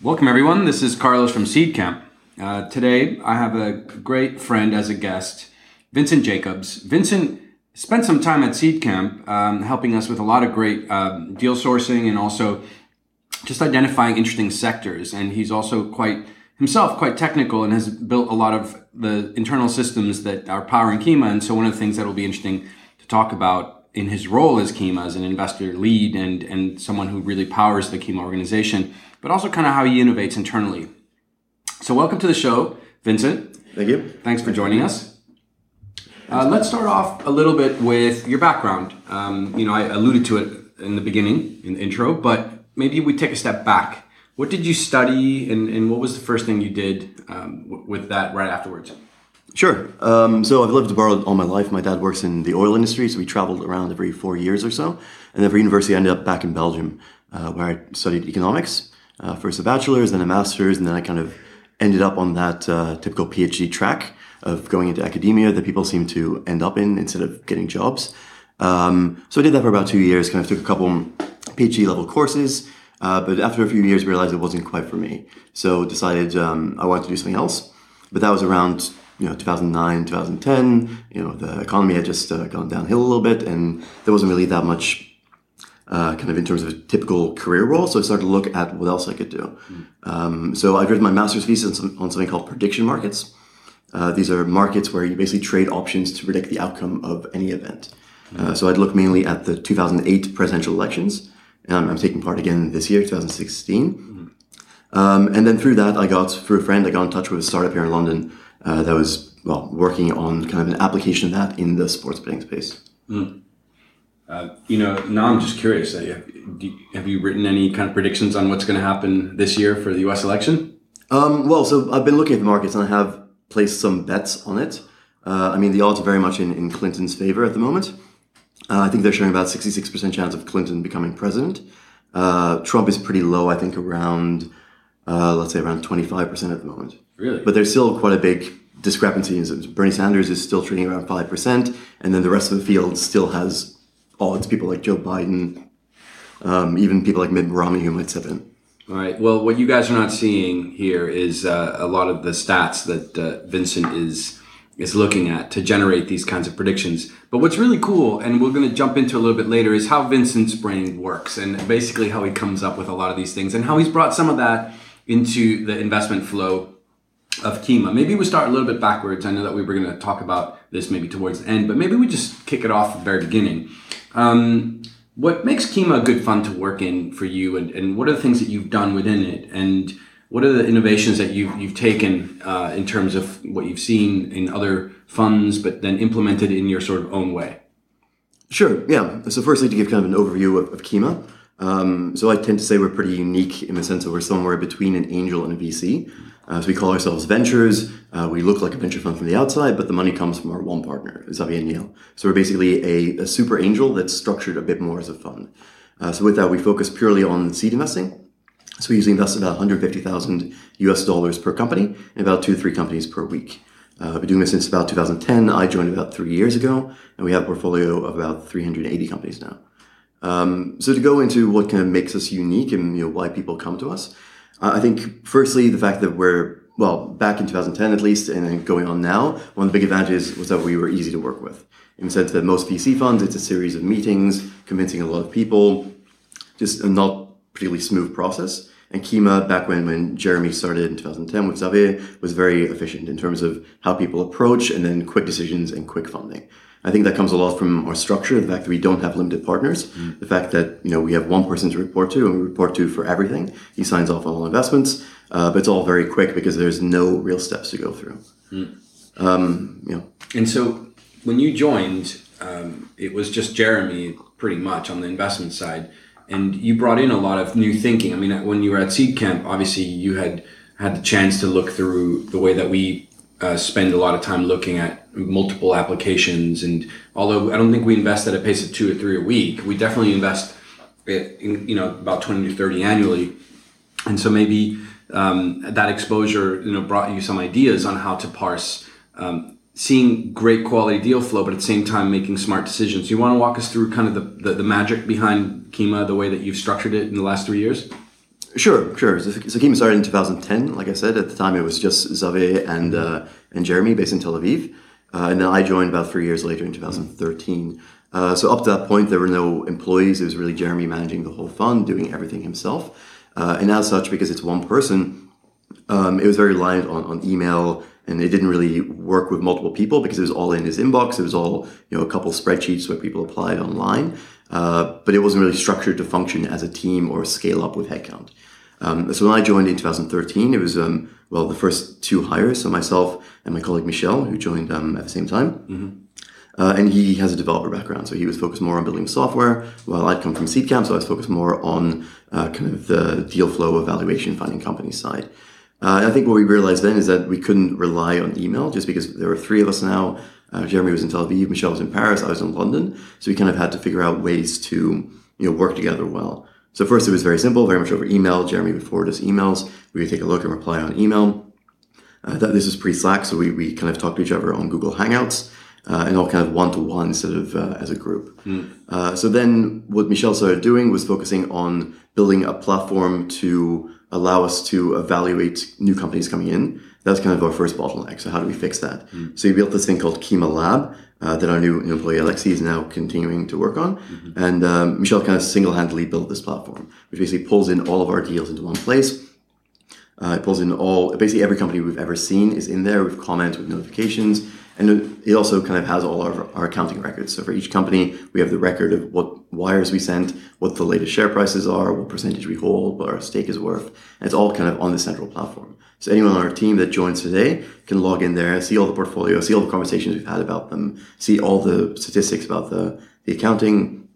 Welcome, everyone. This is Carlos from Seedcamp. Uh, today, I have a great friend as a guest, Vincent Jacobs. Vincent spent some time at Seedcamp um, helping us with a lot of great um, deal sourcing and also just identifying interesting sectors. And he's also quite himself quite technical and has built a lot of the internal systems that are powering Kima. And so, one of the things that will be interesting to talk about in his role as Kima as an investor lead and and someone who really powers the Kima organization but also kind of how he innovates internally. So, welcome to the show, Vincent. Thank you. Thanks for joining us. Uh, let's start off a little bit with your background. Um, you know, I alluded to it in the beginning, in the intro, but maybe we take a step back. What did you study, and, and what was the first thing you did um, w- with that right afterwards? Sure. Um, so I've lived abroad all my life. My dad works in the oil industry, so we traveled around every four years or so. And then for university, I ended up back in Belgium, uh, where I studied economics uh, first a bachelor's, then a master's, and then I kind of ended up on that uh, typical PhD track of going into academia that people seem to end up in instead of getting jobs. Um, so I did that for about two years, kind of took a couple PhD level courses, uh, but after a few years realized it wasn't quite for me. So decided um, I wanted to do something else. But that was around you know 2009, 2010. You know the economy had just uh, gone downhill a little bit, and there wasn't really that much uh, kind of in terms of a typical career role. So I started to look at what else I could do. Mm. Um, so I've written my master's thesis on, on something called prediction markets. Uh, these are markets where you basically trade options to predict the outcome of any event. Mm. Uh, so I'd look mainly at the 2008 presidential elections. and I'm taking part again this year, 2016. Mm. Um, and then through that, I got, through a friend, I got in touch with a startup here in London uh, that was, well, working on kind of an application of that in the sports betting space. Mm. Uh, you know, now I'm just curious. Uh, have, you, have you written any kind of predictions on what's going to happen this year for the U.S. election? Um, well, so I've been looking at the markets and I have placed some bets on it. Uh, I mean, the odds are very much in, in Clinton's favor at the moment. Uh, I think they're showing about 66% chance of Clinton becoming president. Uh, Trump is pretty low, I think around, let's say around 25% at the moment. Really? But there's still quite a big discrepancy. Bernie Sanders is still trading around 5%, and then the rest of the field still has odds people like Joe Biden, um, even people like Mitt Romney who might step in. All right. Well, what you guys are not seeing here is uh, a lot of the stats that uh, Vincent is is looking at to generate these kinds of predictions. But what's really cool, and we're going to jump into a little bit later, is how Vincent's brain works and basically how he comes up with a lot of these things and how he's brought some of that into the investment flow of Kima. Maybe we start a little bit backwards. I know that we were going to talk about this maybe towards the end, but maybe we just kick it off at the very beginning. Um, what makes Kima good fun to work in for you, and, and what are the things that you've done within it, and what are the innovations that you've you've taken uh, in terms of what you've seen in other funds, but then implemented in your sort of own way? Sure. Yeah. So, firstly, to give kind of an overview of, of Kima. Um, so, I tend to say we're pretty unique in the sense that we're somewhere between an angel and a VC. Uh, so we call ourselves ventures. Uh, we look like a venture fund from the outside, but the money comes from our one partner, Xavier Niel. So we're basically a, a, super angel that's structured a bit more as a fund. Uh, so with that, we focus purely on seed investing. So we usually invest about 150,000 US dollars per company and about two to three companies per week. Uh, we've been doing this since about 2010. I joined about three years ago, and we have a portfolio of about 380 companies now. Um, so to go into what kind of makes us unique and you know why people come to us, I think, firstly, the fact that we're, well, back in 2010 at least, and then going on now, one of the big advantages was that we were easy to work with. In the sense that most VC funds, it's a series of meetings, convincing a lot of people, just a not particularly smooth process. And Kima, back when, when Jeremy started in 2010 with Xavier, was very efficient in terms of how people approach and then quick decisions and quick funding. I think that comes a lot from our structure, the fact that we don't have limited partners, mm. the fact that you know we have one person to report to and we report to for everything. He signs off on all investments, uh, but it's all very quick because there's no real steps to go through. Mm. Um, you know. And so when you joined, um, it was just Jeremy pretty much on the investment side, and you brought in a lot of new thinking. I mean, when you were at Seedcamp, obviously you had had the chance to look through the way that we uh, spend a lot of time looking at multiple applications. And although I don't think we invest at a pace of two or three a week, we definitely invest, in, you know, about twenty to thirty annually. And so maybe um, that exposure, you know, brought you some ideas on how to parse. Um, seeing great quality deal flow, but at the same time making smart decisions. You want to walk us through kind of the, the, the magic behind Kima, the way that you've structured it in the last three years? Sure, sure. So, so Kima started in 2010. Like I said, at the time it was just Xavier and uh, and Jeremy based in Tel Aviv, uh, and then I joined about three years later in 2013. Uh, so up to that point, there were no employees. It was really Jeremy managing the whole fund, doing everything himself. Uh, and as such, because it's one person, um, it was very reliant on, on email and it didn't really work with multiple people because it was all in his inbox. It was all, you know, a couple spreadsheets where people applied online. Uh, but it wasn't really structured to function as a team or scale up with headcount. Um, so when I joined in 2013, it was, um, well, the first two hires. So myself and my colleague Michel, who joined um, at the same time. Mm-hmm. Uh, and he has a developer background, so he was focused more on building software, while I'd come from Seedcamp, so I was focused more on uh, kind of the deal flow evaluation, finding companies side. Uh, I think what we realized then is that we couldn't rely on email just because there were three of us now. Uh, Jeremy was in Tel Aviv, Michel was in Paris, I was in London. So we kind of had to figure out ways to you know work together well. So first it was very simple, very much over email. Jeremy would forward us emails. We would take a look and reply on email. Uh, that this was pre-Slack, so we, we kind of talked to each other on Google Hangouts. Uh, and all kind of one to one instead of uh, as a group. Mm. Uh, so then, what Michel started doing was focusing on building a platform to allow us to evaluate new companies coming in. That's kind of our first bottleneck. So how do we fix that? Mm. So we built this thing called Kima Lab uh, that our new employee Alexi is now continuing to work on. Mm-hmm. And um, Michel kind of single-handedly built this platform, which basically pulls in all of our deals into one place. Uh, it pulls in all, basically every company we've ever seen is in there with comments, with notifications. And it also kind of has all our, our accounting records. So for each company, we have the record of what wires we sent, what the latest share prices are, what percentage we hold, what our stake is worth. And it's all kind of on the central platform. So anyone on our team that joins today can log in there, see all the portfolio, see all the conversations we've had about them, see all the statistics about the, the accounting.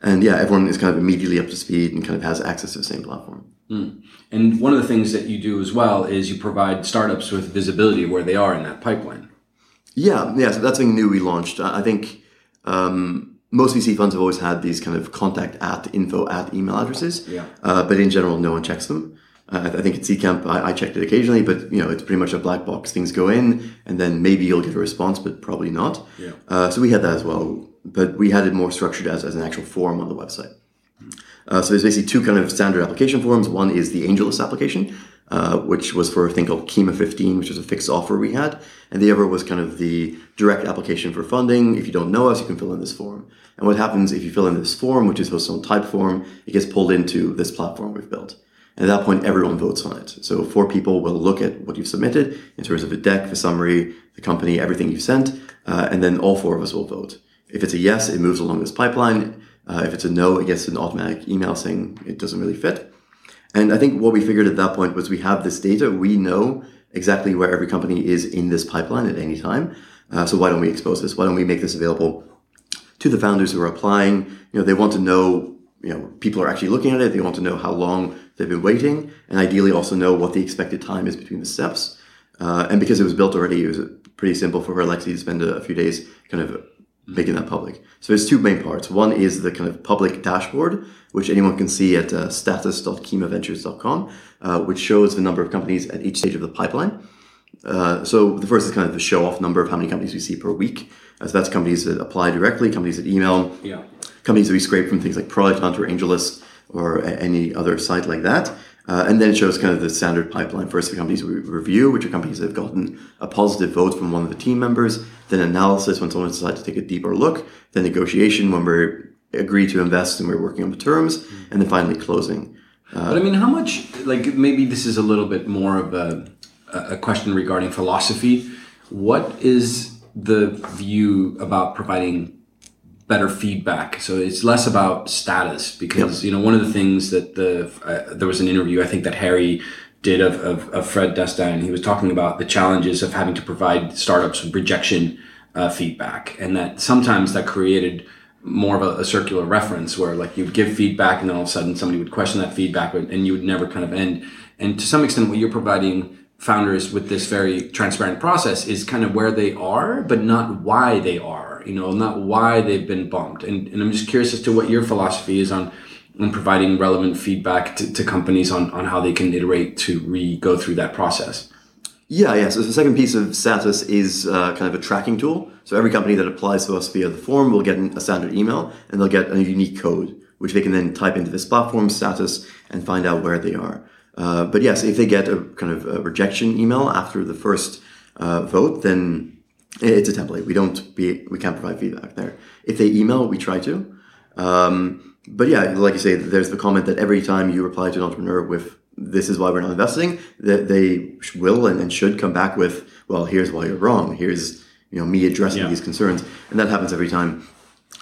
And yeah, everyone is kind of immediately up to speed and kind of has access to the same platform. Mm. And one of the things that you do as well is you provide startups with visibility where they are in that pipeline. Yeah, yeah. So that's something new we launched. I think um, most VC funds have always had these kind of contact at info at email addresses. Yeah. Uh, but in general, no one checks them. Uh, I think at Seedcamp, I, I checked it occasionally, but you know, it's pretty much a black box. Things go in, and then maybe you'll get a response, but probably not. Yeah. Uh, so we had that as well, but we had it more structured as, as an actual form on the website. Uh, so there's basically two kind of standard application forms. One is the AngelList application, uh, which was for a thing called Kima 15, which was a fixed offer we had. And the other was kind of the direct application for funding. If you don't know us, you can fill in this form. And what happens if you fill in this form, which is hosted on Typeform, it gets pulled into this platform we've built. At that point, everyone votes on it. So four people will look at what you've submitted in terms of the deck, the summary, the company, everything you've sent, uh, and then all four of us will vote. If it's a yes, it moves along this pipeline. Uh, if it's a no, it gets an automatic email saying it doesn't really fit. And I think what we figured at that point was we have this data. We know exactly where every company is in this pipeline at any time. Uh, so why don't we expose this? Why don't we make this available to the founders who are applying? You know, they want to know, you know, people are actually looking at it. They want to know how long they've been waiting, and ideally also know what the expected time is between the steps. Uh, and because it was built already, it was pretty simple for her, Alexi to spend a, a few days kind of making that public. So there's two main parts. One is the kind of public dashboard, which anyone can see at uh, status.kimaventures.com, uh, which shows the number of companies at each stage of the pipeline. Uh, so the first is kind of the show off number of how many companies we see per week. Uh, so that's companies that apply directly, companies that email, yeah. companies that we scrape from things like Product Hunt or AngelList or any other site like that. Uh, and then it shows kind of the standard pipeline. First, the companies we review, which are companies that have gotten a positive vote from one of the team members. Then analysis when someone decides to take a deeper look. Then negotiation when we agree to invest and we're working on the terms. And then finally closing. Uh, but I mean, how much, like maybe this is a little bit more of a, a question regarding philosophy. What is the view about providing better feedback. So it's less about status because yep. you know one of the things that the uh, there was an interview I think that Harry did of, of, of Fred Destin and he was talking about the challenges of having to provide startups with rejection uh, feedback and that sometimes that created more of a, a, circular reference where like you'd give feedback and then all of a sudden somebody would question that feedback and you would never kind of end and to some extent what you're providing founders with this very transparent process is kind of where they are but not why they are you know, not why they've been bumped. And, and I'm just curious as to what your philosophy is on, on providing relevant feedback to, to companies on, on how they can iterate to re go through that process. Yeah, yeah. So the second piece of status is uh, kind of a tracking tool. So every company that applies to us via the form will get a standard email and they'll get a unique code which they can then type into this platform status and find out where they are. Uh, but yes, if they get a kind of a rejection email after the first uh, vote, then it's a template. We don't be we can't provide feedback there. If they email, we try to. Um, but yeah, like you say, there's the comment that every time you reply to an entrepreneur with "This is why we're not investing," that they will and, should come back with, "Well, here's why you're wrong. Here's you know me addressing Yeah. these concerns," and that happens every time.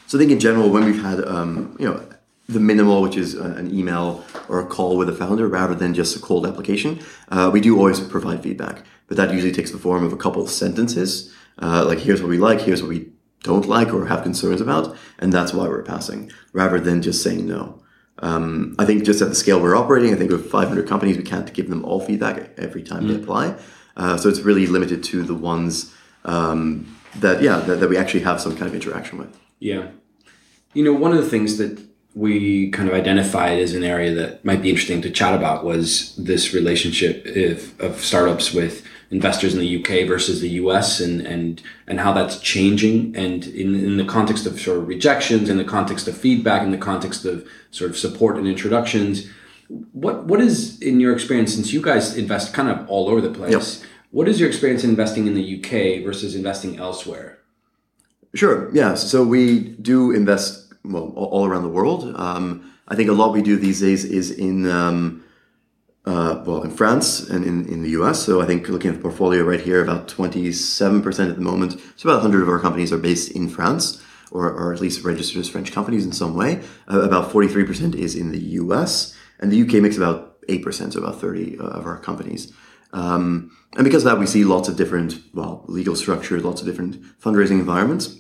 So I think in general, when we've had um, you know the minimal, which is a- an email or a call with a founder rather than just a cold application, uh, we do always provide feedback. But that usually takes the form of a couple of sentences, uh, like here's what we like, here's what we don't like or have concerns about, and that's why we're passing, rather than just saying no. Um, I think just at the scale we're operating, I think with 500 companies, we can't give them all feedback every time they apply. Uh, so it's really limited to the ones um, that, yeah, that, that we actually have some kind of interaction with. Yeah. You know, one of the things that we kind of identified as an area that might be interesting to chat about was this relationship of, of startups with investors in the UK versus the US and, and, and how that's changing. And in, in the context of sort of rejections, in the context of feedback, in the context of sort of support and introductions, what, what is, in your experience, since you guys invest kind of all over the place, what is your experience in investing in the UK versus investing elsewhere? Sure. Yeah. So we do invest well all all around the world. Um, I think a lot we do these days is in um, uh, well in France and in, in the US. So I think looking at the portfolio right here, about twenty seven percent at the moment. So about hundred of our companies are based in France. Or, or at least registered as French companies in some way. Uh, about 43% is in the US, and the UK makes about 8%, so about 30 of our companies. Um, and because of that, we see lots of different, well, legal structures, lots of different fundraising environments.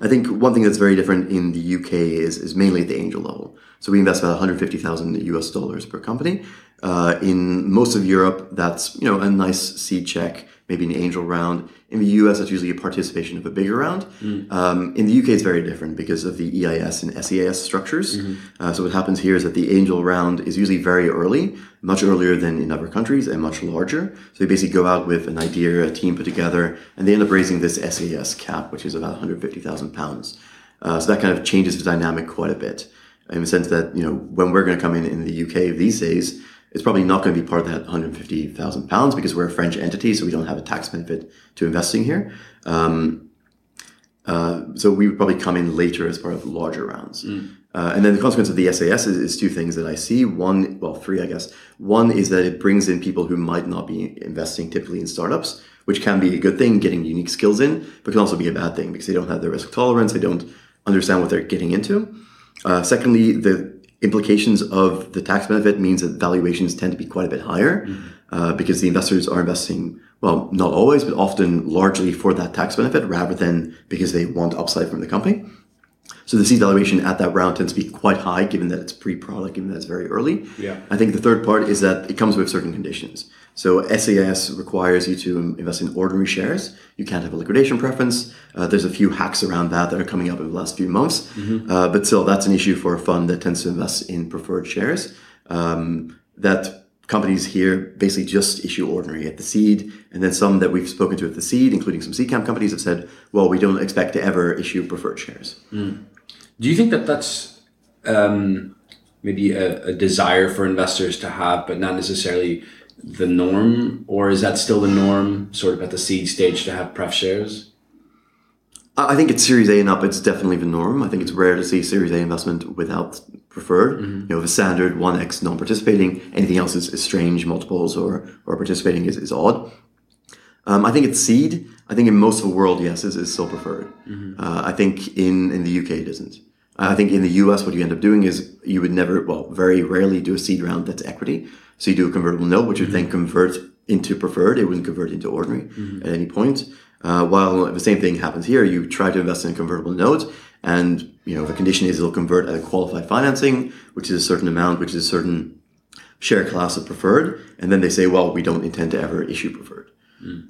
I think one thing that's very different in the UK is, is mainly at the angel level. So we invest about 150,000 US dollars per company. Uh, in most of Europe, that's you know a nice seed check, maybe an angel round. In the US, it's usually a participation of a bigger round. Um, in the UK, it's very different because of the EIS and SEIS structures. Uh, so what happens here is that the angel round is usually very early, much earlier than in other countries, and much larger. So they basically go out with an idea, a team put together, and they end up raising this SEIS cap, which is about 150,000 pounds. Uh, so that kind of changes the dynamic quite a bit in the sense that you know when we're going to come in in the UK these days, it's probably not going to be part of that 150,000 pounds because we're a French entity, so we don't have a tax benefit to investing here. Um, uh, so we would probably come in later as part of larger rounds. Uh, and then the consequence of the SEIS is, is two things that I see. One, well, three, I guess. One is that it brings in people who might not be investing typically in startups, which can be a good thing, getting unique skills in, but can also be a bad thing because they don't have the risk tolerance, they don't understand what they're getting into. Uh, secondly, the implications of the tax benefit means that valuations tend to be quite a bit higher uh, because the investors are investing, well, not always, but often largely for that tax benefit rather than because they want upside from the company. So the seed valuation at that round tends to be quite high, given that it's pre-product, given that it's very early. Yeah. I think the third part is that it comes with certain conditions. So SEIS requires you to invest in ordinary shares. You can't have a liquidation preference. Uh, there's a few hacks around that that are coming up in the last few months. Uh, but still, that's an issue for a fund that tends to invest in preferred shares. Um, that companies here basically just issue ordinary at the seed. And then some that we've spoken to at the seed, including some Seedcamp companies, have said, well, we don't expect to ever issue preferred shares. Do you think that that's um, maybe a, a desire for investors to have, but not necessarily the norm, or is that still the norm, sort of at the seed stage, to have pref shares? I think it's Series A and up. It's definitely the norm. I think it's rare to see Series A investment without preferred. You know, the standard one X non-participating. Anything else is, is strange. Multiples or or participating is, is odd. Um, I think it's seed. I think in most of the world, yes, is, is still preferred. Uh, I think in in the UK it isn't. I think in the US, what you end up doing is you would never, well, very rarely do a seed round that's equity. So you do a convertible note, which would then convert into preferred. It wouldn't convert into ordinary at any point. Uh, while the same thing happens here, you try to invest in a convertible note, and you know the condition is it'll convert at a qualified financing, which is a certain amount, which is a certain share class of preferred, and then they say, well, we don't intend to ever issue preferred.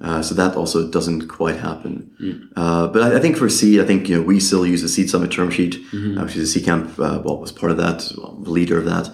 Uh, so that also doesn't quite happen. Uh, but I, I think for seed, I think you know we still use the seed summit term sheet, uh, which is a Camp. Uh, well, was part of that, well, the leader of that.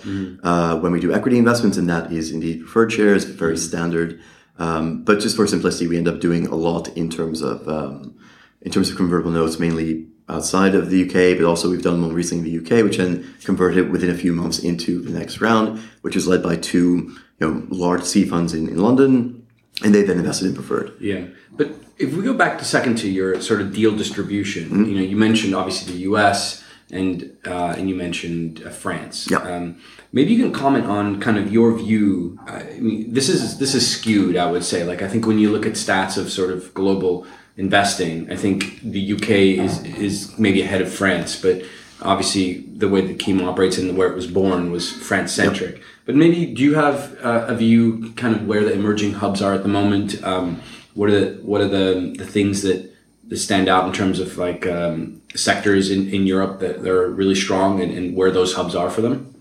Uh, when we do equity investments, and that is indeed preferred shares, very standard. Um, but just for simplicity, we end up doing a lot in terms of um, in terms of convertible notes, mainly outside of the UK, but also we've done one recently in the UK, which then converted within a few months into the next round, which is led by two you know large seed funds in, in London, and they then invested in preferred. Yeah, but if we go back to second to your sort of deal distribution, mm-hmm. you know, you mentioned obviously the U.S. and uh, and you mentioned uh, France. Yeah. Um, maybe you can comment on kind of your view. I mean, this is this is skewed, I would say. Like I think when you look at stats of sort of global investing, I think the UK is is maybe ahead of France, but obviously the way that Kima operates and where it was born was France centric. Yep. But maybe do you have uh, a view kind of where the emerging hubs are at the moment? Um, what are the, what are the the things that, that stand out in terms of like um, sectors in, in Europe that are really strong and, and where those hubs are for them?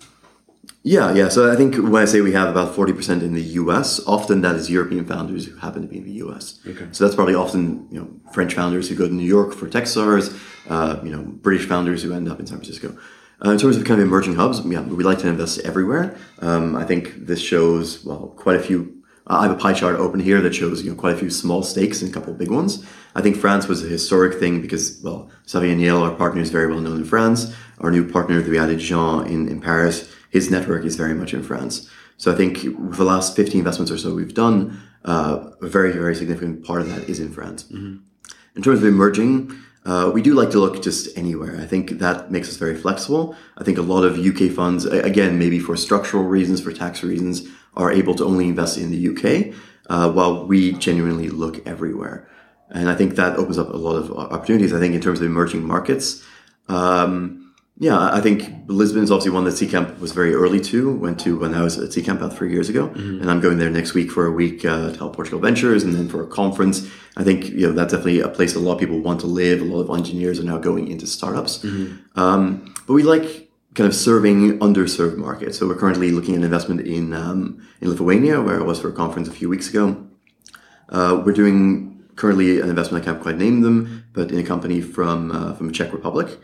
Yeah, yeah. So I think when I say we have about 40% in the US, often that is European founders who happen to be in the US. Okay. So that's probably often, you know, French founders who go to New York for Techstars, uh, you know, British founders who end up in San Francisco. Uh, in terms of kind of emerging hubs, yeah, we like to invest everywhere. Um, I think this shows, well, quite a few. I have a pie chart open here that shows, you know, quite a few small stakes and a couple big ones. I think France was a historic thing because, well, Xavier Niel, our partner, is very well known in France. Our new partner, the added Jean in, in Paris, his network is very much in France. So I think the last 50 investments or so we've done, uh, a very, very significant part of that is in France. Mm-hmm. In terms of emerging, uh, we do like to look just anywhere. I think that makes us very flexible. I think a lot of UK funds, again, maybe for structural reasons, for tax reasons, are able to only invest in the UK, uh, while we genuinely look everywhere. And I think that opens up a lot of opportunities. I think in terms of emerging markets, um, yeah, I think Lisbon is obviously one that Seedcamp was very early to. Went to when I was at Seedcamp about three years ago, mm-hmm. and I'm going there next week for a week uh, to help Portugal Ventures, and then for a conference. I think you know that's definitely a place a lot of people want to live. A lot of engineers are now going into startups, mm-hmm. um, but we like kind of serving underserved markets. So we're currently looking at investment in um, in Lithuania, where I was for a conference a few weeks ago. Uh, we're doing currently an investment I can't quite name them, but in a company from uh, from Czech Republic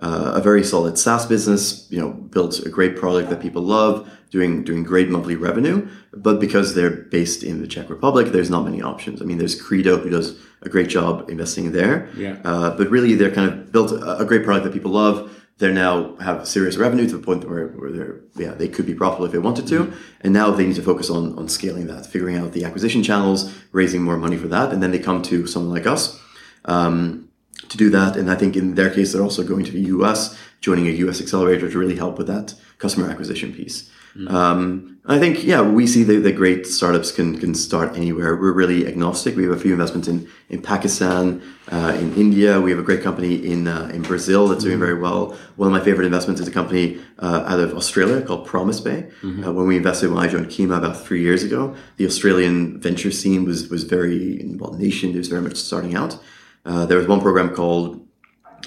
uh, a very solid SaaS business, you know, built a great product that people love, doing doing great monthly revenue. But because they're based in the Czech Republic, there's not many options. I mean, there's Credo who does a great job investing there. Yeah. Uh, but really, they're kind of built a, a great product that people love. They now have serious revenue to the point where, where they're yeah they could be profitable if they wanted to, mm-hmm. and now they need to focus on on scaling that, figuring out the acquisition channels, raising more money for that, and then they come to someone like us. Um, to do that. And I think in their case, they're also going to the US, joining a US accelerator to really help with that customer acquisition piece. Mm-hmm. Um, I think, yeah, we see that the great startups can can start anywhere. We're really agnostic. We have a few investments in in Pakistan, uh, in India. We have a great company in uh, in Brazil that's doing mm-hmm. very well. One of my favorite investments is a company uh, out of Australia called PromisePay. Mm-hmm. Uh, when we invested when I joined Kima about three years ago, the Australian venture scene was was very well nationed. It was very much starting out. Uh, there was one program called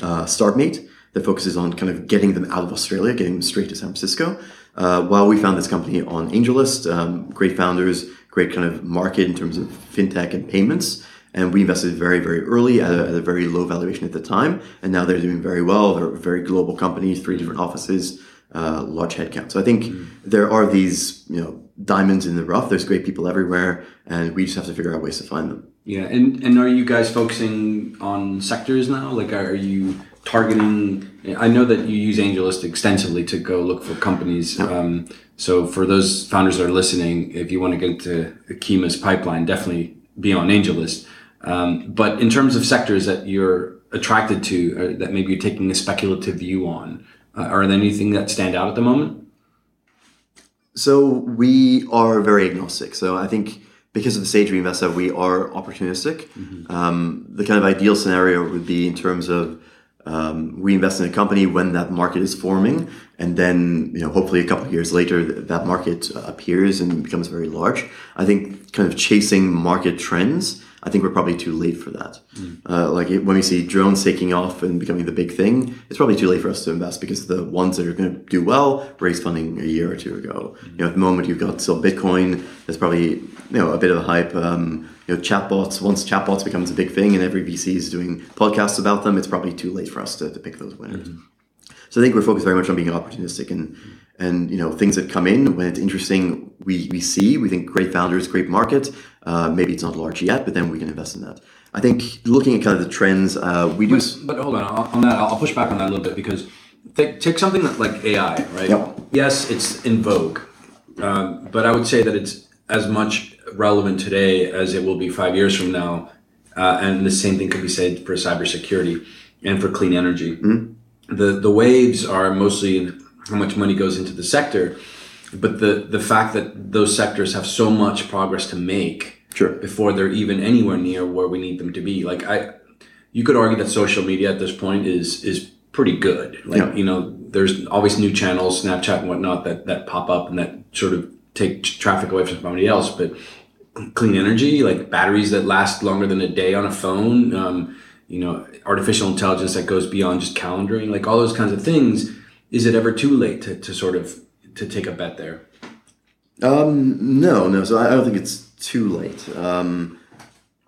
uh, StartMate that focuses on kind of getting them out of Australia, getting them straight to San Francisco. Uh, while we found this company on AngelList, um, great founders, great kind of market in terms of fintech and payments. And we invested very, very early at a, at a very low valuation at the time. And now they're doing very well. They're a very global company, three different offices, uh, large headcount. So I think mm-hmm. there are these, you know, diamonds in the rough. There's great people everywhere, and we just have to figure out ways to find them. Yeah, and and are you guys focusing on sectors now? Like, are you targeting? I know that you use AngelList extensively to go look for companies. Um, so for those founders that are listening, if you want to get into Kima's pipeline, definitely be on AngelList. Um, but in terms of sectors that you're attracted to, that maybe you're taking a speculative view on, uh, are there anything that stand out at the moment? So we are very agnostic. So I think because of the stage we invest at, we are opportunistic. Mm-hmm. Um, the kind of ideal scenario would be in terms of um, we invest in a company when that market is forming, and then you know hopefully a couple of years later that market appears and becomes very large. I think kind of chasing market trends I think we're probably too late for that. Mm. Uh, like when we see drones taking off and becoming the big thing, it's probably too late for us to invest because the ones that are going to do well raised funding a year or two ago. Mm. You know, at the moment you've got still Bitcoin. There's probably you know a bit of a hype. Um, you know, chatbots. Once chatbots becomes a big thing and every VC is doing podcasts about them, it's probably too late for us to, to pick those winners. Mm-hmm. So I think we're focused very much on being opportunistic and and you know things that come in when it's interesting. We we see we think great founders, great market. Uh, maybe it's not large yet, but then we can invest in that. I think looking at kind of the trends, uh, we do. s- But hold on, on that, I'll push back on that a little bit because take, take something that like AI, right? Yep. Yes, it's in vogue, um, but I would say that it's as much relevant today as it will be five years from now. Uh, and the same thing could be said for cybersecurity and for clean energy. The the waves are mostly in how much money goes into the sector, but the the fact that those sectors have so much progress to make Sure. before they're even anywhere near where we need them to be. Like I, you could argue that social media at this point is is pretty good. Like Yeah. you know, there's always new channels, Snapchat and whatnot that that pop up and that sort of take traffic away from somebody else. But clean energy, like batteries that last longer than a day on a phone, um, you know, artificial intelligence that goes beyond just calendaring, like all those kinds of things. Is it ever too late to, to sort of to take a bet there? Um, no, no. So I, don't think it's too late. Um,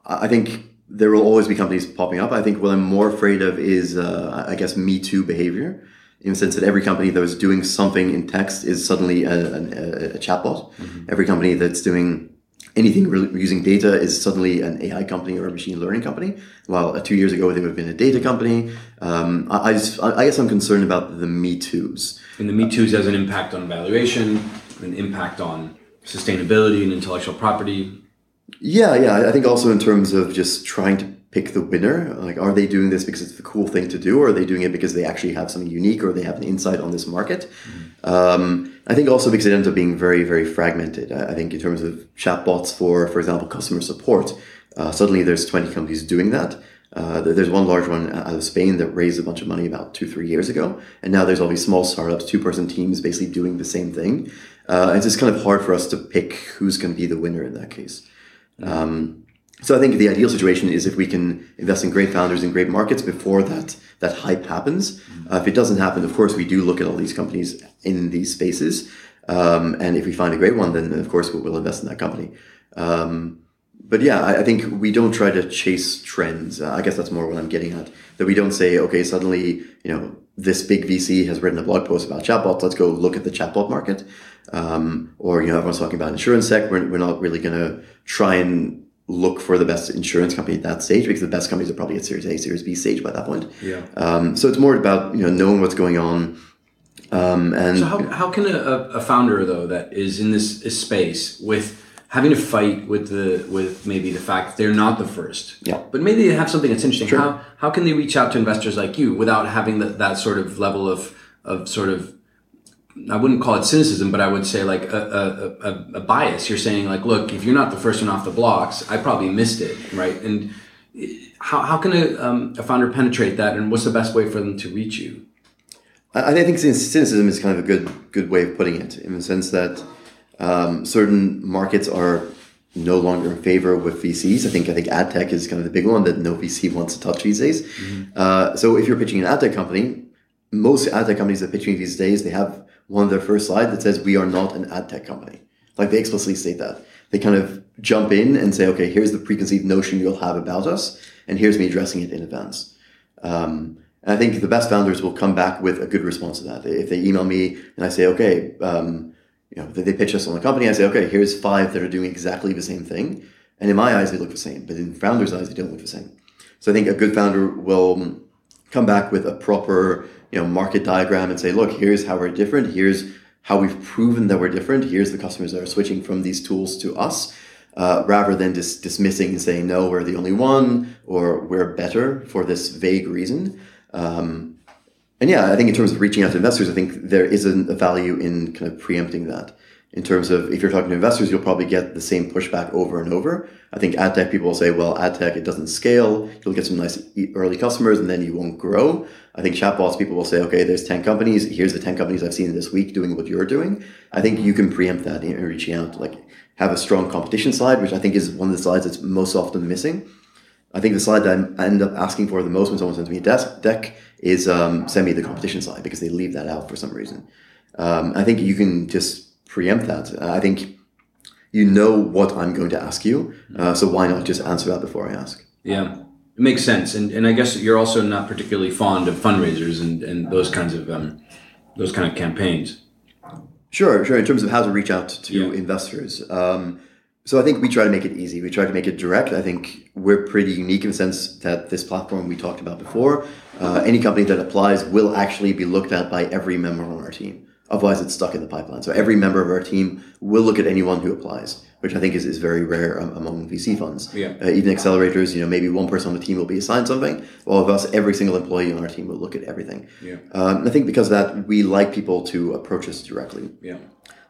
I think there will always be companies popping up. I think what I'm more afraid of is, uh, I guess, Me Too behavior, in the sense that every company that was doing something in text is suddenly a, a, a chatbot. Every company that's doing anything using data is suddenly an AI company or a machine learning company. While uh, two years ago they would have been a data company. Um, I, I, just, I guess I'm concerned about the Me Too's. And the Me Too's has an impact on valuation, an impact on sustainability and intellectual property. Yeah, yeah. I- think also in terms of just trying to pick the winner. Like, are they doing this because it's the cool thing to do, or are they doing it because they actually have something unique, or they have an insight on this market? Um, I think also because it ends up being very, very fragmented. I think in terms of chatbots for, for example, customer support, uh, suddenly there's 20 companies doing that. Uh, there's one large one out of Spain that raised a bunch of money about two, three years ago, and now there's all these small startups, two-person teams, basically doing the same thing. Uh, it's just kind of hard for us to pick who's going to be the winner in that case. Um, so I think the ideal situation is if we can invest in great founders in great markets before that that hype happens. Uh, if it doesn't happen, of course, we do look at all these companies in these spaces, um, and if we find a great one, then of course we'll invest in that company. Um, but yeah, I, I think we don't try to chase trends. Uh, I guess that's more what I'm getting at. That we don't say, okay, suddenly you know this big VC has written a blog post about chatbots. Let's go look at the chatbot market. Um, or you know everyone's talking about insurance tech. We're, we're not really going to try and look for the best insurance company at that stage because the best companies are probably at Series A, Series B stage by that point. Yeah. Um, so it's more about you know knowing what's going on. Um, and So how, how can a, a founder though that is in this, space with having to fight with the with maybe the fact that they're not the first, Yeah. but maybe they have something that's interesting. How how can they reach out to investors like you without having that that sort of level of of sort of I wouldn't call it cynicism, but I would say like a, a, a, a bias. You're saying like, look, if you're not the first one off the blocks, I probably missed it, right? And how, how can a, um, a founder penetrate that, and what's the best way for them to reach you? I, I think cynicism is kind of a good good way of putting it in the sense that um, certain markets are no longer in favor with VCs. I think I think ad tech is kind of the big one that no VC wants to touch these days. Uh, so if you're pitching an ad tech company, most ad tech companies that are pitching these days, they have one of their first slides that says we are not an ad tech company. Like they explicitly state that. They kind of jump in and say, okay, here's the preconceived notion you'll have about us, and here's me addressing it in advance. Um, and I think the best founders will come back with a good response to that. If they email me and I say, okay, um, you know, they, they pitch us on the company, I say, okay, here's five that are doing exactly the same thing. And in my eyes, they look the same, but in founders' eyes, they don't look the same. So I think a good founder will come back with a proper, you know, market diagram and say, look, here's how we're different. Here's how we've proven that we're different. Here's the customers that are switching from these tools to us, uh, rather than just dismissing and saying, no, we're the only one or we're better for this vague reason. Um, and yeah, I think in terms of reaching out to investors, I think there is a, a value in kind of preempting that. In terms of if you're talking to investors, you'll probably get the same pushback over and over. I think ad tech people will say, well, ad tech, it doesn't scale. You'll get some nice early customers and then you won't grow. I think chatbots people will say, okay, there's 10 companies. Here's the 10 companies I've seen this week doing what you're doing. I think you can preempt that in reaching out, like have a strong competition slide, which I think is one of the slides that's most often missing. I think the slide that I end up asking for the most when someone sends me a desk deck is um, send me the competition slide because they leave that out for some reason. Um, I think you can just preempt that. I think you know what I'm going to ask you, uh, so why not just answer that before I ask? Yeah, it makes sense, and and I guess you're also not particularly fond of fundraisers and, and those kinds of um, those kind of campaigns. Sure, sure. In terms of how to reach out to Yeah. investors, um, So I think we try to make it easy. We try to make it direct. I think we're pretty unique in the sense that this platform we talked about before, uh, any company that applies will actually be looked at by every member on our team. Otherwise, it's stuck in the pipeline. So every member of our team will look at anyone who applies, which I think is, is very rare um, among VC funds. Yeah. Uh, even accelerators, you know, maybe one person on the team will be assigned something. While of us, every single employee on our team will look at everything. Yeah. Um, I think because of that, we like people to approach us directly. Yeah.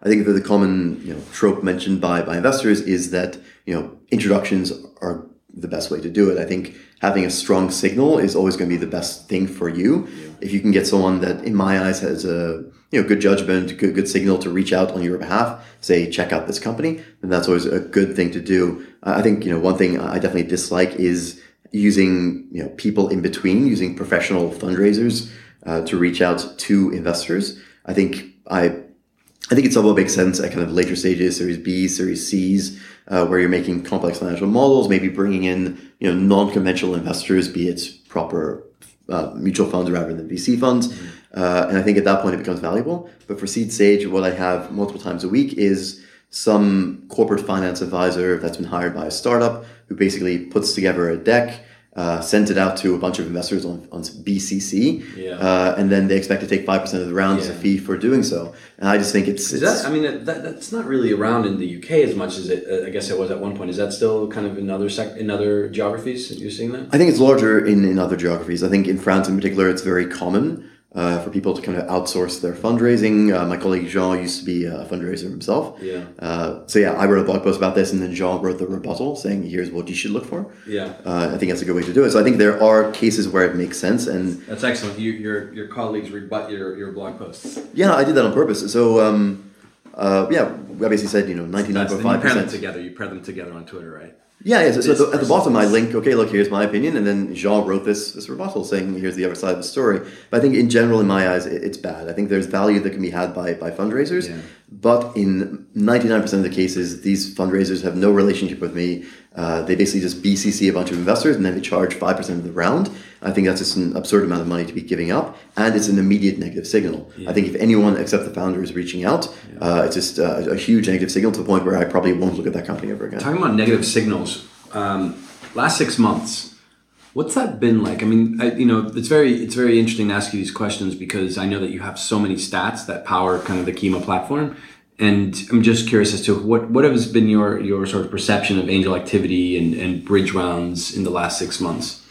I think that the common you know trope mentioned by by investors is that you know introductions are the best way to do it. I think having a strong signal is always going to be the best thing for you. If you can get someone that, in my eyes, has a you know good judgment, good good signal to reach out on your behalf, say check out this company, then that's always a good thing to do. I think you know one thing I definitely dislike is using you know people in between, using professional fundraisers uh, to reach out to investors. I think I I think it somewhat makes sense at kind of later stages, Series B, Series C's, uh, where you're making complex financial models, maybe bringing in you know non-conventional investors, be it proper uh, mutual funds rather than VC funds, mm-hmm. uh, and I think at that point it becomes valuable. But for seed stage, what I have multiple times a week is some corporate finance advisor that's been hired by a startup who basically puts together a deck uh, sent it out to a bunch of investors on, on BCC, yeah. uh, and then they expect to take five percent of the round yeah. as a fee for doing so. And I just think it's, is it's that, I mean that, that's not really around in the UK as much as it. Uh, I guess it was at one point. Is that still kind of in other sec- in other geographies that you're seeing that? I think it's larger in in other geographies. I think in France in particular, it's very common uh, for people to kind of outsource their fundraising. Uh, my colleague Jean used to be a fundraiser himself. Yeah. Uh, so yeah, I wrote a blog post about this, and then Jean wrote the rebuttal saying, "Here's what you should look for." Yeah. Uh, I think that's a good way to do it. So I think there are cases where it makes sense, and that's excellent. You, your your colleagues rebut your your blog posts. Yeah, I did that on purpose. So. Um, uh, yeah, I basically said you know ninety nine point five percent together. You pair them together on Twitter, right? Yeah, yeah. So, so the, at the bottom, I link, okay, look, here's my opinion, and then Jean wrote this this rebuttal saying, here's the other side of the story. But I think in general, in my eyes, it, it's bad. I think there's value that can be had by by fundraisers, yeah. But in 99% of the cases, these fundraisers have no relationship with me. Uh, they basically just BCC a bunch of investors, and then they charge 5% of the round. I think that's just an absurd amount of money to be giving up, and it's an immediate negative signal. Yeah. I think if anyone except the founder is reaching out, Yeah. uh, it's just uh, a huge negative signal to the point where I probably won't look at that company ever again. Talking about negative signals, um, last six months, what's that been like? I mean, I, you know, it's very it's very interesting to ask you these questions because I know that you have so many stats that power kind of the Kima platform, and I'm just curious as to what what has been your your sort of perception of angel activity and, and bridge rounds in the last six months.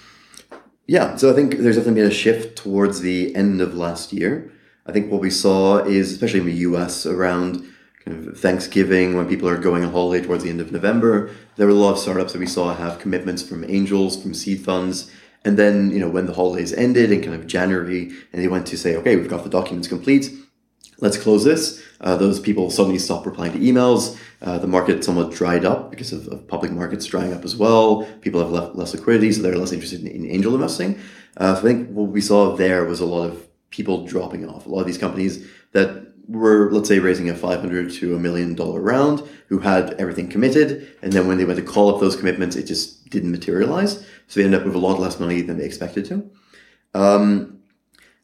Yeah, so I think there's definitely been a shift towards the end of last year. I think what we saw is, especially in the US, around kind of Thanksgiving, when people are going on holiday towards the end of November, there were a lot of startups that we saw have commitments from angels, from seed funds. And then, you know, when the holidays ended in kind of January, and they went to say, okay, we've got the documents complete, let's close this. Uh, those people suddenly stopped replying to emails. Uh, the market somewhat dried up because of, of, public markets drying up as well. People have left, less liquidity, so they're less interested in, in angel investing. Uh, so I think what we saw there was a lot of people dropping off. A lot of these companies that were, let's say, raising a 500 to a million dollar round, who had everything committed, and then when they went to call up those commitments, it just didn't materialize. So they ended up with a lot less money than they expected to. Um,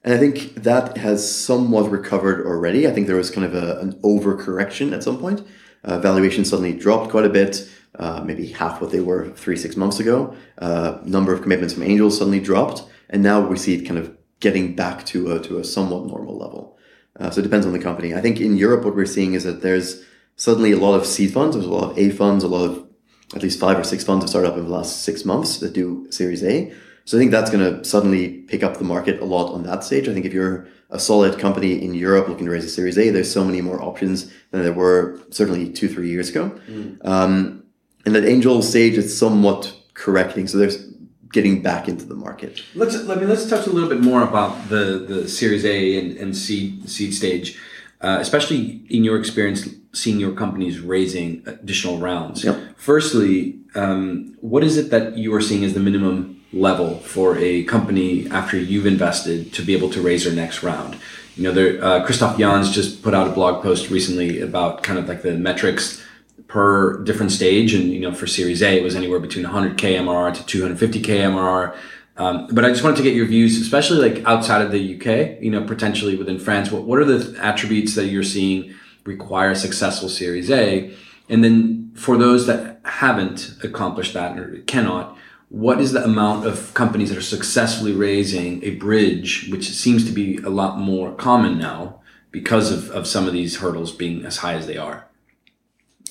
and I think that has somewhat recovered already. I think there was kind of a, an overcorrection at some point. Uh, valuation suddenly dropped quite a bit, uh, maybe half what they were three, six months ago. Uh, number of commitments from angels suddenly dropped, and now we see it kind of getting back to a, to a somewhat normal level. Uh, so it depends on the company. I think in Europe, what we're seeing is that there's suddenly a lot of seed funds, there's a lot of A funds, a lot of at least five or six funds have started up in the last six months that do Series A. So I think that's going to suddenly pick up the market a lot on that stage. I think if you're a solid company in Europe looking to raise a Series A, there's so many more options than there were certainly two, three years ago. Mm. Um, and that angel stage is somewhat correcting. So there's getting back into the market. Let's let me let's touch a little bit more about the the Series A and, and seed seed stage, uh, especially in your experience seeing your companies raising additional rounds. Yep. Firstly, um, what is it that you are seeing as the minimum level for a company after you've invested to be able to raise their next round. You know, there, uh, Christoph Janz just put out a blog post recently about kind of like the metrics per different stage. And, you know, for Series A, it was anywhere between 100K MRR to 250K MRR. Um, but I just wanted to get your views, especially like outside of the UK, you know, potentially within France. What, what are the attributes that you're seeing require successful Series A? And then for those that haven't accomplished that or cannot, what is the amount of companies that are successfully raising a bridge, which seems to be a lot more common now because of, of some of these hurdles being as high as they are?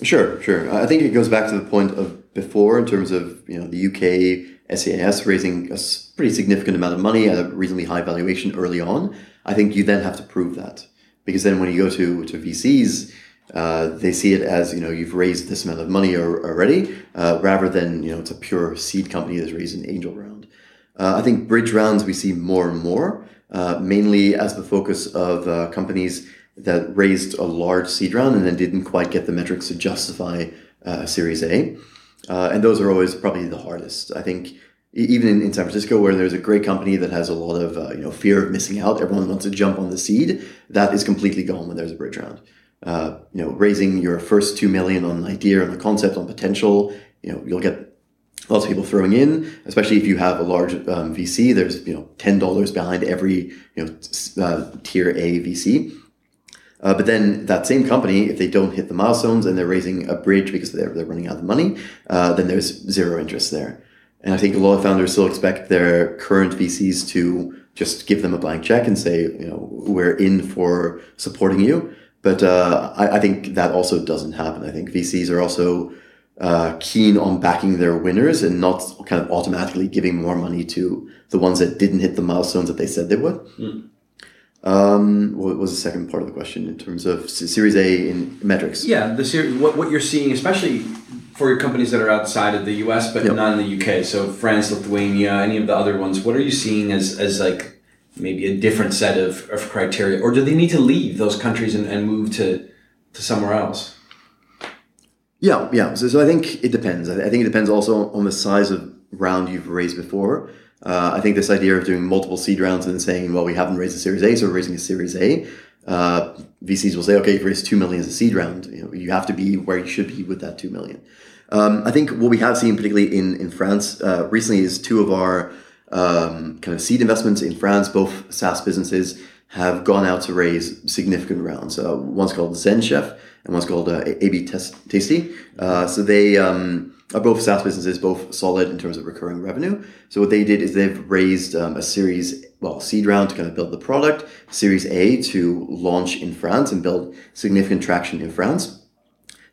Sure, sure. I think it goes back to the point of before in terms of you know the UK SEIS raising a pretty significant amount of money at a reasonably high valuation early on. I think you then have to prove that because then when you go to to VCs, uh, they see it as you know you've raised this amount of money already, uh, rather than you know it's a pure seed company that's raised an angel round. Uh, I think bridge rounds we see more and more, uh, mainly as the focus of uh, companies that raised a large seed round and then didn't quite get the metrics to justify uh, Series A. Uh, and those are always probably the hardest. I think even in, in, San Francisco, where there's a great company that has a lot of uh, you know fear of missing out, everyone wants to jump on the seed. That is completely gone when there's a bridge round. Uh, you know, raising your first two million on an idea, on a concept, on potential. You know, you'll get lots of people throwing in, especially if you have a large um, VC. There's you know ten dollars behind every you know uh, tier A VC. Uh, but then that same company, if they don't hit the milestones and they're raising a bridge because they're, they're running out of money, uh, then there's zero interest there. And I think a lot of founders still expect their current VCs to just give them a blank check and say, you know, we're in for supporting you. But uh, I, I, think that also doesn't happen. I think VCs are also uh, keen on backing their winners and not kind of automatically giving more money to the ones that didn't hit the milestones that they said they would. Mm. Um, what was the second part of the question in terms of Series A in metrics? Yeah, the series. What, what you're seeing, especially for your companies that are outside of the U.S. but yep. not in the U.K. So France, Lithuania, any of the other ones. What are you seeing as as like maybe a different set of, of criteria, or do they need to leave those countries and, and move to to somewhere else? Yeah, yeah. So, so I think it depends. I think it depends also on the size of round you've raised before. Uh, I think this idea of doing multiple seed rounds and saying, well, we haven't raised a Series A, so we're raising a Series A. Uh, VCs will say, okay, if you raise two million as a seed round, you know, you have to be where you should be with that two million. Um, I think what we have seen, particularly in in France, uh, recently, is two of our um, kind of seed investments in France, both SaaS businesses, have gone out to raise significant rounds. Uh, one's called ZenChef and one's called uh, AB Tasty. Uh, so they um, are both SaaS businesses, both solid in terms of recurring revenue. So what they did is they've raised um, a series, well, seed round to kind of build the product, Series A to launch in France and build significant traction in France.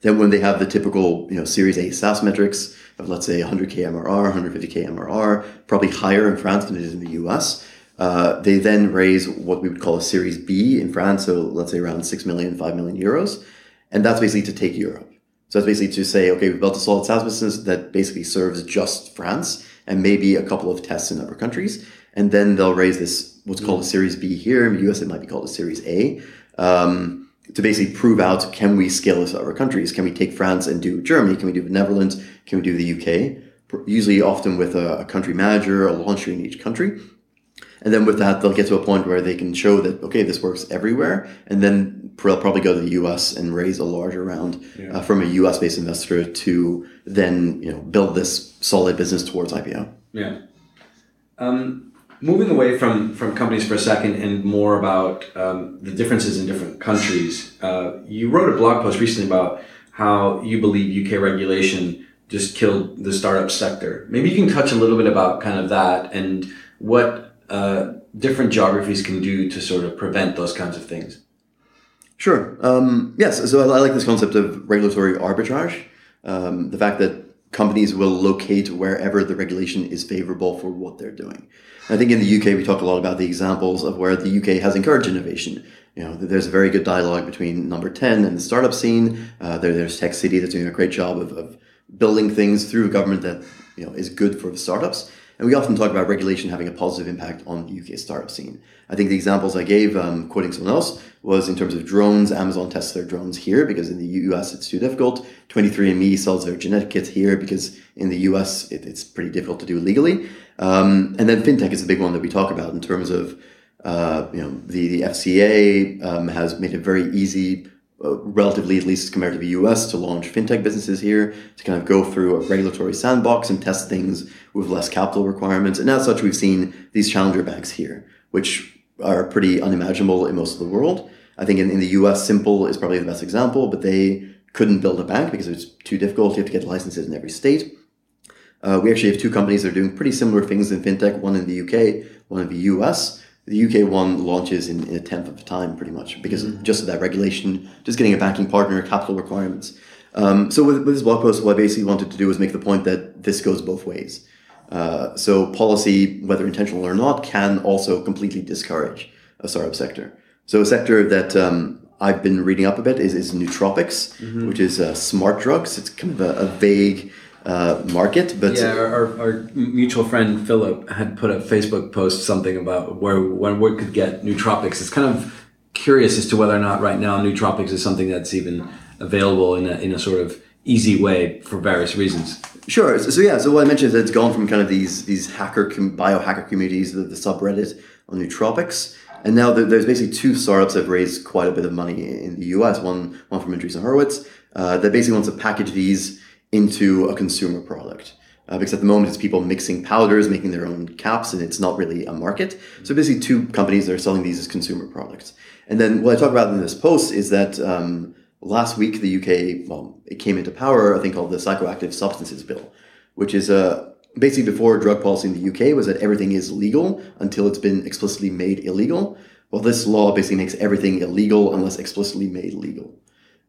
Then when they have the typical, you know, Series A SaaS metrics of let's say 100k MRR, 150k MRR, probably higher in France than it is in the US. Uh, they then raise what we would call a Series B in France, so let's say around 6 million, 5 million euros. And that's basically to take Europe. So it's basically to say, okay, we've built a solid SaaS business that basically serves just France and maybe a couple of tests in other countries. And then they'll raise this, what's called a Series B here. In the US, it might be called a Series A. Um, to basically prove out can we scale this to other countries? Can we take France and do Germany? Can we do the Netherlands? Can we do the UK? Usually, often with a, a country manager, a launcher in each country. And then with that, they'll get to a point where they can show that, okay, this works everywhere. And then they'll probably go to the US and raise a larger round yeah. uh, from a US based investor to then, you know, build this solid business towards IPO. Yeah. Um, moving away from, from companies for a second and more about um, the differences in different countries, uh, you wrote a blog post recently about how you believe UK regulation just killed the startup sector. Maybe you can touch a little bit about kind of that and what uh, different geographies can do to sort of prevent those kinds of things? Sure. Um, yes. So I, like this concept of regulatory arbitrage. Um, the fact that companies will locate wherever the regulation is favorable for what they're doing. I think in the UK we talk a lot about the examples of where the UK has encouraged innovation. You know, there's a very good dialogue between Number Ten and the startup scene. Uh, there, there's Tech City that's doing a great job of, of building things through government that you know is good for the startups. And we often talk about regulation having a positive impact on the UK startup scene. I think the examples I gave, um, quoting someone else, was in terms of drones. Amazon tests their drones here because in the US it's too difficult. 23andMe sells their genetic kits here because in the US it, it's pretty difficult to do legally. Um, and then fintech is a big one that we talk about in terms of uh, you know the, the FCA um, has made it very easy uh, relatively, at least compared to the US, to launch fintech businesses here, to kind of go through a regulatory sandbox and test things with less capital requirements. And as such, we've seen these challenger banks here, which are pretty unimaginable in most of the world. I think in, in the US, Simple is probably the best example, but they couldn't build a bank because it's too difficult. You have to get licenses in every state. Uh, we actually have two companies that are doing pretty similar things in fintech, one in the UK, one in the US. The UK one launches in, in a tenth of the time, pretty much, because mm-hmm. just of that regulation, just getting a banking partner, capital requirements. Um, so with, with, this blog post, what I basically wanted to do was make the point that this goes both ways. Uh, so policy, whether intentional or not, can also completely discourage a startup sector. So a sector that um, I've been reading up a bit is, is nootropics, mm-hmm. which is uh, smart drugs. It's kind of a, a vague uh, market. But yeah, our, our, mutual friend Philip had put a Facebook post something about where when we could get nootropics. It's kind of curious as to whether or not right now nootropics is something that's even available in a, in a sort of easy way for various reasons. Sure. So, so yeah. So what I mentioned is that it's gone from kind of these these hacker com- biohacker communities, the, the subreddit on nootropics, and now there's basically two startups that have raised quite a bit of money in the U.S. One one from Andreessen Horowitz uh, that basically wants to package these into a consumer product. Uh, because at the moment it's people mixing powders, making their own caps, and it's not really a market. So basically, two companies that are selling these as consumer products. And then what I talk about in this post is that um, last week the UK, well, it came into power, I think called the Psychoactive Substances Bill, which is uh, basically before drug policy in the UK was that everything is legal until it's been explicitly made illegal. Well, this law basically makes everything illegal unless explicitly made legal.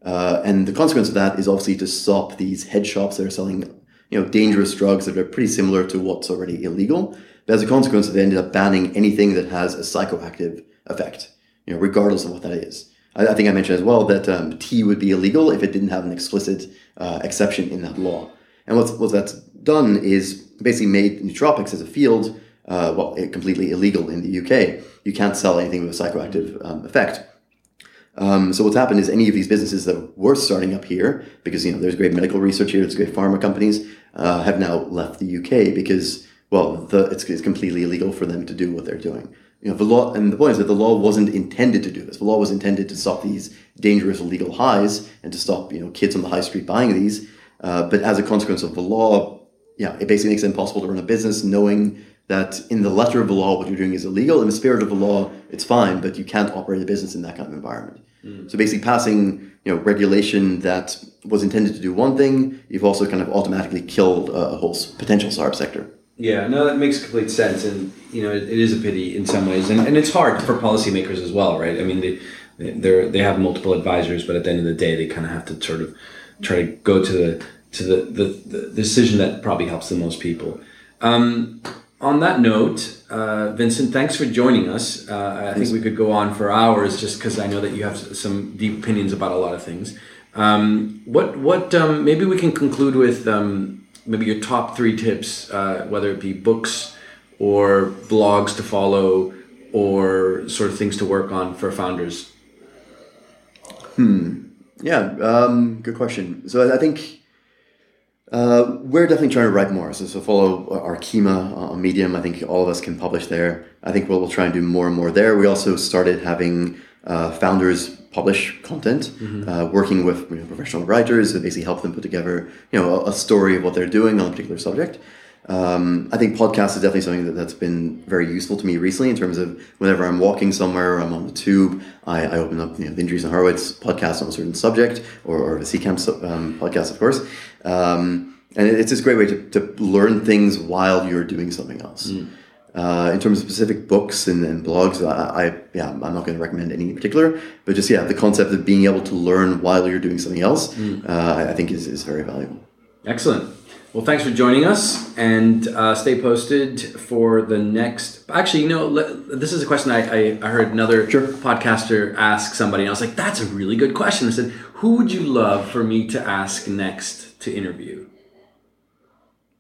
Uh, and the consequence of that is obviously to stop these head shops that are selling, you know, dangerous drugs that are pretty similar to what's already illegal. But as a consequence, they ended up banning anything that has a psychoactive effect, you know, regardless of what that is. I, I think I mentioned as well that um, tea would be illegal if it didn't have an explicit uh, exception in that law. And what's what that's done is basically made nootropics as a field, uh, well, completely illegal in the UK. You can't sell anything with a psychoactive um, effect. Um, so what's happened is any of these businesses that were starting up here, because you know there's great medical research here, there's great pharma companies, uh, have now left the UK because well, the, it's, it's completely illegal for them to do what they're doing. You know, the law, and the point is that the law wasn't intended to do this. The law was intended to stop these dangerous illegal highs and to stop you know kids on the high street buying these. Uh, but as a consequence of the law, yeah, it basically makes it impossible to run a business knowing that in the letter of the law what you're doing is illegal. In the spirit of the law, it's fine, but you can't operate a business in that kind of environment. Mm. So basically, passing you know regulation that was intended to do one thing, you've also kind of automatically killed a whole potential startup sector. Yeah, no, that makes complete sense, and you know, it, it is a pity in some ways, and, and it's hard for policymakers as well, right? I mean, they they they have multiple advisors, but at the end of the day, they kind of have to sort of try to go to the to the, the, the decision that probably helps the most people. Um, on that note, uh, Vincent, thanks for joining us. Uh, I think we could go on for hours just because I know that you have some deep opinions about a lot of things. Um, what what um, maybe we can conclude with um, maybe your top three tips, uh, whether it be books or blogs to follow or sort of things to work on for founders. Hmm. Yeah. Um, good question. So I think uh, we're definitely trying to write more. So, so follow our Kima on Medium. I think all of us can publish there. I think we'll, we'll try and do more and more there. We also started having uh, founders publish content, mm-hmm. uh, working with you know, professional writers to basically help them put together you know a, a, story of what they're doing on a particular subject. Um, I think podcast is definitely something that, that's been very useful to me recently in terms of whenever I'm walking somewhere, or I'm on the tube, I, I open up you know, the Andreessen Horowitz podcast on a certain subject or, or the Seedcamp um, podcast, of course. Um, and it's just a great way to, to learn things while you're doing something else. Mm. Uh, in terms of specific books and, and blogs, I, I, yeah, I'm not going to recommend any in particular, but just yeah, the concept of being able to learn while you're doing something else, mm. uh, I think is, is very valuable. Excellent. Well, thanks for joining us, and uh, stay posted for the next. Actually, you know, let, this is a question I, I, I heard another sure. podcaster ask somebody, and I was like, "That's a really good question." I said, "Who would you love for me to ask next to interview?"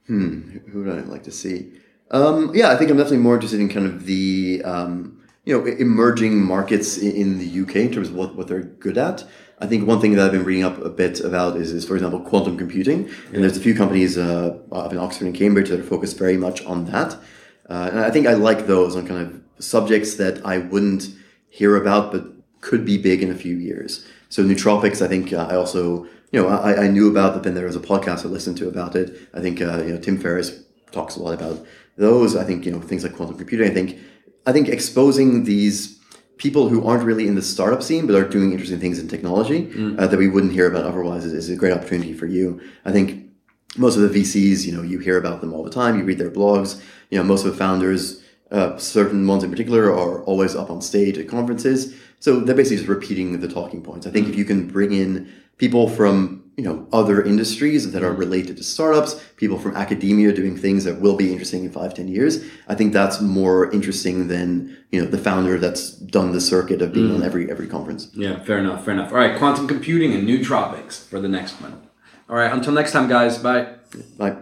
Hmm. Who would I like to see? Um, yeah, I think I'm definitely more interested in kind of the um, you know emerging markets in, the UK in terms of what, what they're good at. I think one thing that I've been reading up a bit about is, is for example, quantum computing. And there's a few companies uh, up in Oxford and Cambridge that are focused very much on that. Uh, and I think I like those on kind of subjects that I wouldn't hear about, but could be big in a few years. So nootropics, I think uh, I also, you know, I, I knew about, but then there was a podcast I listened to about it. I think, uh, you know, Tim Ferriss talks a lot about those. I think, you know, things like quantum computing, I think, I think exposing these people who aren't really in the startup scene but are doing interesting things in technology uh, that we wouldn't hear about otherwise is, is a great opportunity for you. I think most of the VCs, you know, you hear about them all the time. You read their blogs. You know, most of the founders, uh, certain ones in particular, are always up on stage at conferences. So they're basically just repeating the talking points. I think if you can bring in people from you know other industries that are related to startups, people from academia doing things that will be interesting in five, ten years, I think that's more interesting than you know the founder that's done the circuit of being on mm. every every conference. Yeah, fair enough, fair enough. All right, quantum computing and new nootropics for the next one. All right, until next time, guys. Bye. Bye.